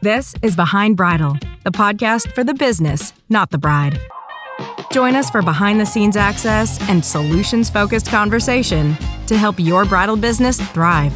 This is Behind Bridal, the podcast for the business, not the bride. Join us for behind the scenes access and solutions focused conversation to help your bridal business thrive.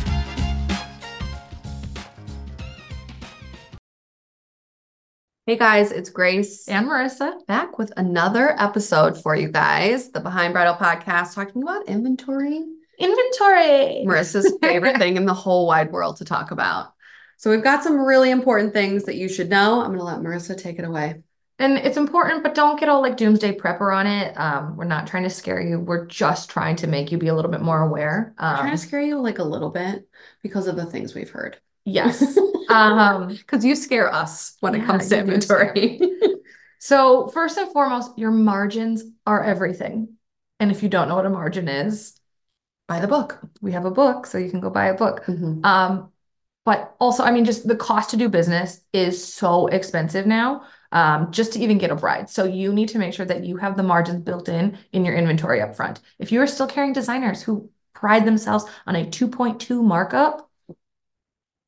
Hey guys, it's Grace and Marissa back with another episode for you guys, the Behind Bridal podcast, talking about inventory. Inventory. Marissa's favorite thing in the whole wide world to talk about. So we've got some really important things that you should know. I'm going to let Marissa take it away. And it's important, but don't get all like doomsday prepper on it. Um, we're not trying to scare you. We're just trying to make you be a little bit more aware. Um, trying to scare you like a little bit because of the things we've heard. Yes. um, because you scare us when yeah, it comes to inventory. so first and foremost, your margins are everything. And if you don't know what a margin is, buy the book. We have a book, so you can go buy a book. Mm-hmm. Um, but also, I mean, just the cost to do business is so expensive now. Um, just to even get a bride. So you need to make sure that you have the margins built in in your inventory up front. If you are still carrying designers who pride themselves on a 2.2 markup,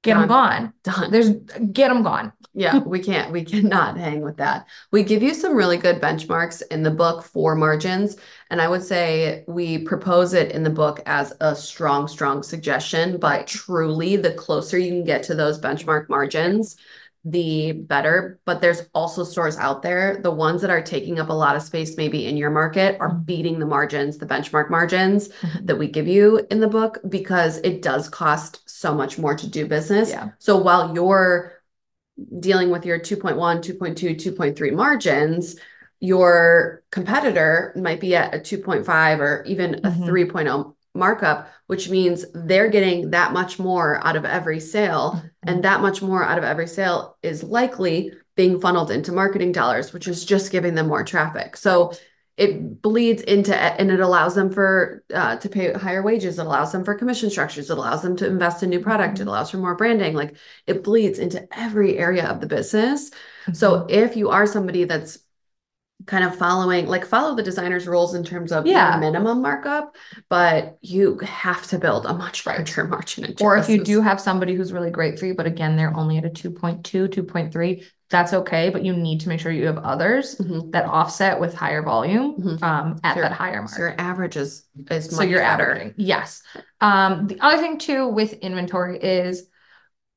get them gone. Done. There's get them gone. yeah, we can't. We cannot hang with that. We give you some really good benchmarks in the book for margins, and I would say we propose it in the book as a strong, strong suggestion. But truly, the closer you can get to those benchmark margins, the better. But there's also stores out there, the ones that are taking up a lot of space, maybe in your market, are mm-hmm. beating the margins, the benchmark margins mm-hmm. that we give you in the book, because it does cost so much more to do business. Yeah. So while you're dealing with your 2.1, 2.2, 2.3 margins, your competitor might be at a 2.5 or even a mm-hmm. 3.0 markup, which means they're getting that much more out of every sale. Mm-hmm. And that much more out of every sale is likely being funneled into marketing dollars, which is just giving them more traffic. So it bleeds into and it allows them for uh, to pay higher wages it allows them for commission structures it allows them to invest in new product it mm-hmm. allows for more branding like it bleeds into every area of the business mm-hmm. so if you are somebody that's kind of following like follow the designer's rules in terms of yeah. minimum markup but you have to build a much larger margin or if you do have somebody who's really great for you but again they're only at a 2.2 2.3 that's okay but you need to make sure you have others mm-hmm. that offset with higher volume mm-hmm. um, at so that higher mark. so your average is, is so you're averaging yes um, the other thing too with inventory is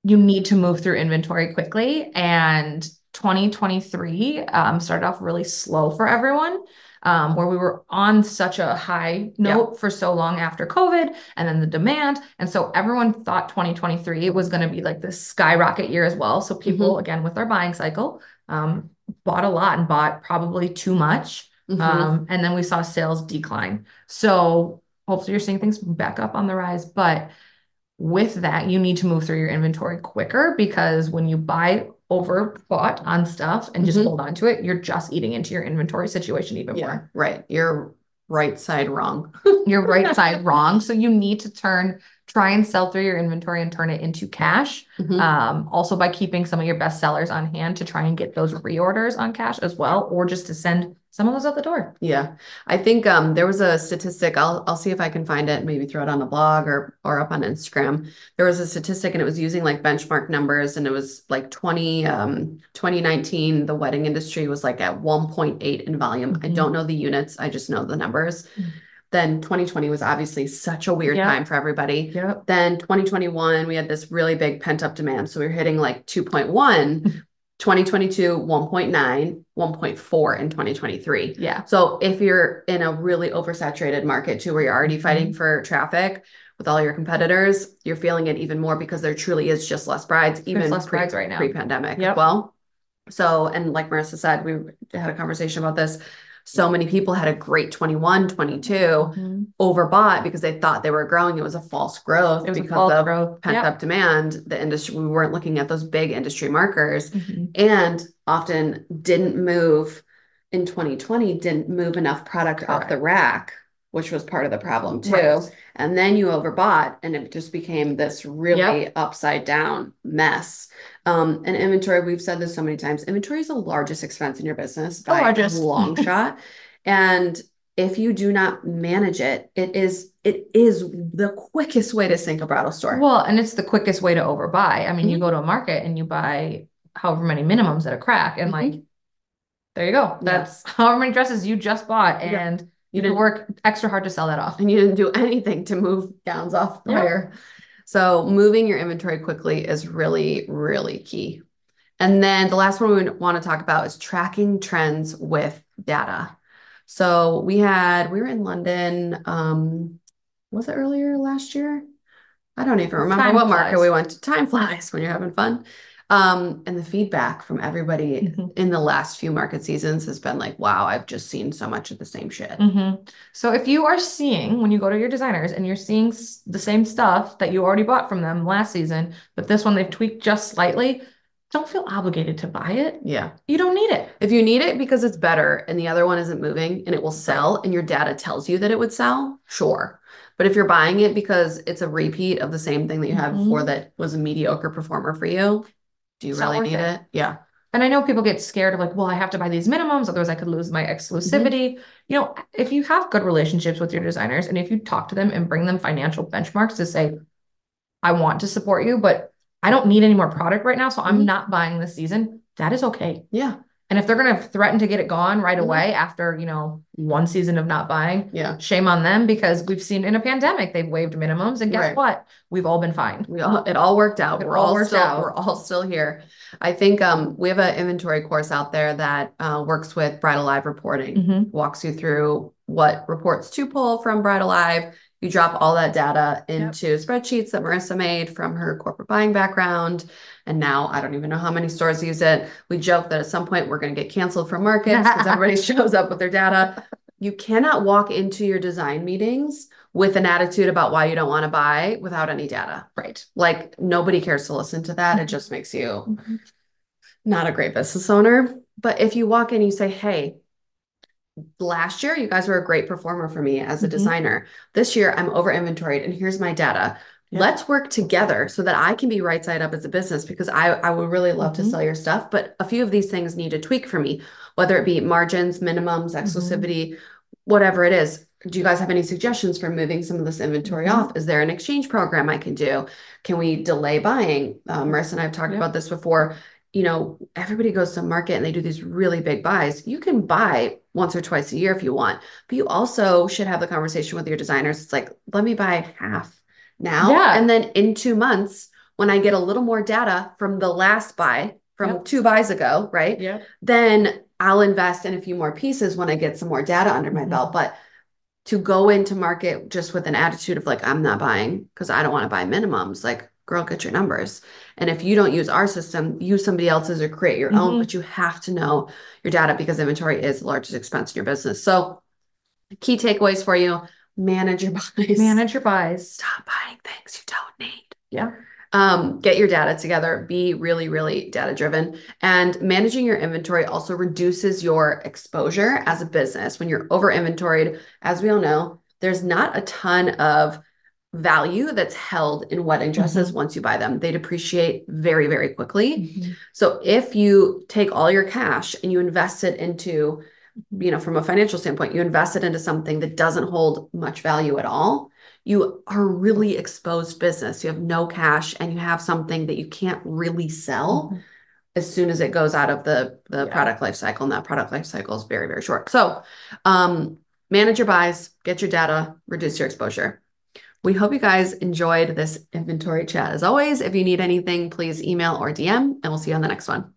you need to move through inventory quickly and 2023 um, started off really slow for everyone, um, where we were on such a high note yeah. for so long after COVID and then the demand. And so everyone thought 2023 was going to be like this skyrocket year as well. So people, mm-hmm. again, with their buying cycle, um, bought a lot and bought probably too much. Mm-hmm. Um, and then we saw sales decline. So hopefully you're seeing things back up on the rise. But with that, you need to move through your inventory quicker because when you buy overbought on stuff and just mm-hmm. hold on to it, you're just eating into your inventory situation even yeah, more. Right. You're right side wrong. you're right side wrong. So you need to turn, try and sell through your inventory and turn it into cash. Mm-hmm. Um, also by keeping some of your best sellers on hand to try and get those reorders on cash as well, or just to send some of those out the door. Yeah. I think um, there was a statistic. I'll I'll see if I can find it, maybe throw it on the blog or or up on Instagram. There was a statistic and it was using like benchmark numbers and it was like 20 um 2019 the wedding industry was like at 1.8 in volume. Mm-hmm. I don't know the units, I just know the numbers. Mm-hmm. Then 2020 was obviously such a weird yep. time for everybody. Yep. Then 2021 we had this really big pent up demand. So we were hitting like 2.1 2022 1.9 1.4 in 2023 yeah. So if you're in a really oversaturated market too where you're already fighting mm-hmm. for traffic with all your competitors you're feeling it even more because there truly is just less brides even There's less pre- brides right now. pre-pandemic. Yep. well so and like marissa said we had a conversation about this so many people had a great 21 22 mm-hmm. overbought because they thought they were growing it was a false growth because false of growth. pent up demand the industry we weren't looking at those big industry markers mm-hmm. and often didn't move in 2020 didn't move enough product Correct. off the rack which was part of the problem too. Right. And then you overbought and it just became this really yep. upside down mess. Um, and inventory, we've said this so many times, inventory is the largest expense in your business by largest. a long shot. And if you do not manage it, it is it is the quickest way to sink a bridal store. Well, and it's the quickest way to overbuy. I mean, mm-hmm. you go to a market and you buy however many minimums at a crack and Mhm. like there you go. Yeah. That's however many dresses you just bought and you did didn't work extra hard to sell that off. and you didn't do anything to move gowns off Yeah. prior. So moving your inventory quickly is really, really key. And then the last one we want to talk about is tracking trends with data. So we had we were in London, um, was it earlier last year? I don't even remember Time what market we went to. Time flies when you're having fun. Um, and the feedback from everybody Mhm. in the last few market seasons has been like, wow, I've just seen so much of the same shit. Mhm. So if you are seeing when you go to your designers and you're seeing the same stuff that you already bought from them last season, but this one they've tweaked just slightly, don't feel obligated to buy it. Yeah. You don't need it. If you need it because it's better and the other one isn't moving and it will sell and your data tells you that it would sell, sure. But if you're buying it because it's a repeat of the same thing that you had before Mhm. that was a mediocre performer for you, do you It's really need it. it? Yeah. And I know people get scared of like, well, I have to buy these minimums, otherwise I could lose my exclusivity. You know, if you have good relationships with your designers and if you talk to them and bring them financial benchmarks to say, I want to support you, but I don't need any more product right now, so I'm Mhm. not buying this season, that is okay. Yeah. And if they're going to threaten to get it gone right Mhm. away after, you know, one season of not buying, Yeah. shame on them because we've seen in a pandemic they've waived minimums and guess Right. what? We've all been fine. We all it all worked out. It We're all all worked still out. we're all still here. I think um we have an inventory course out there that uh, works with Bridal Live reporting. Mhm. walks you through what reports to pull from Bridal Live. You drop all that data into spreadsheets that Marissa made from her corporate buying background. And now I don't even know how many stores use it. We joke that at some point we're going to get canceled from markets because everybody shows up with their data. You cannot walk into your design meetings with an attitude about why you don't want to buy without any data. Right. Like nobody cares to listen to that. It just makes you Mhm. not a great business owner. But if you walk in, you say, Hey, last year you guys were a great performer for me as a Mhm. designer. This year I'm over inventoried and here's my data. Yeah. Let's work together so that I can be right side up as a business because I, I would really love to Mhm. sell your stuff. But a few of these things need to tweak for me, whether it be margins, minimums, Mm-hmm. exclusivity, whatever it is. Do you guys have any suggestions for moving some of this inventory Mhm. off? Is there an exchange program I can do? Can we delay buying? Um, Marissa and I have talked Yeah. about this before. You know, everybody goes to market and they do these really big buys. You can buy once or twice a year if you want, but you also should have the conversation with your designers. It's like, let me buy half now. Yeah. And then in two months, when I get a little more data from the last buy from Yep. two buys ago, right? Yeah. Then I'll invest in a few more pieces when I get some more data under my Mhm. belt. But to go into market just with an attitude of like, I'm not buying because I don't want to buy minimums, like, girl, get your numbers. And if you don't use our system, use somebody else's or create your own, Mhm. but you have to know your data because inventory is the largest expense in your business. So, key takeaways for you manage your buys. Manage your buys. Stop buying things you don't need. Yeah. Um, get your data together, be really, really data driven. And managing your inventory also reduces your exposure as a business. When you're over inventoried, as we all know, there's not a ton of value that's held in wedding dresses once you buy them. They depreciate very, very quickly. Mhm. So if you take all your cash and you invest it into, you know, from a financial standpoint, you invest it into something that doesn't hold much value at all, you are really exposed business. You have no cash and you have something that you can't really sell Mhm. as soon as it goes out of the the Yeah. product life cycle. And that product life cycle is very, very short. So um manage your buys, get your data, reduce your exposure. We hope you guys enjoyed this inventory chat. As always, if you need anything, please email or DM, and we'll see you on the next one.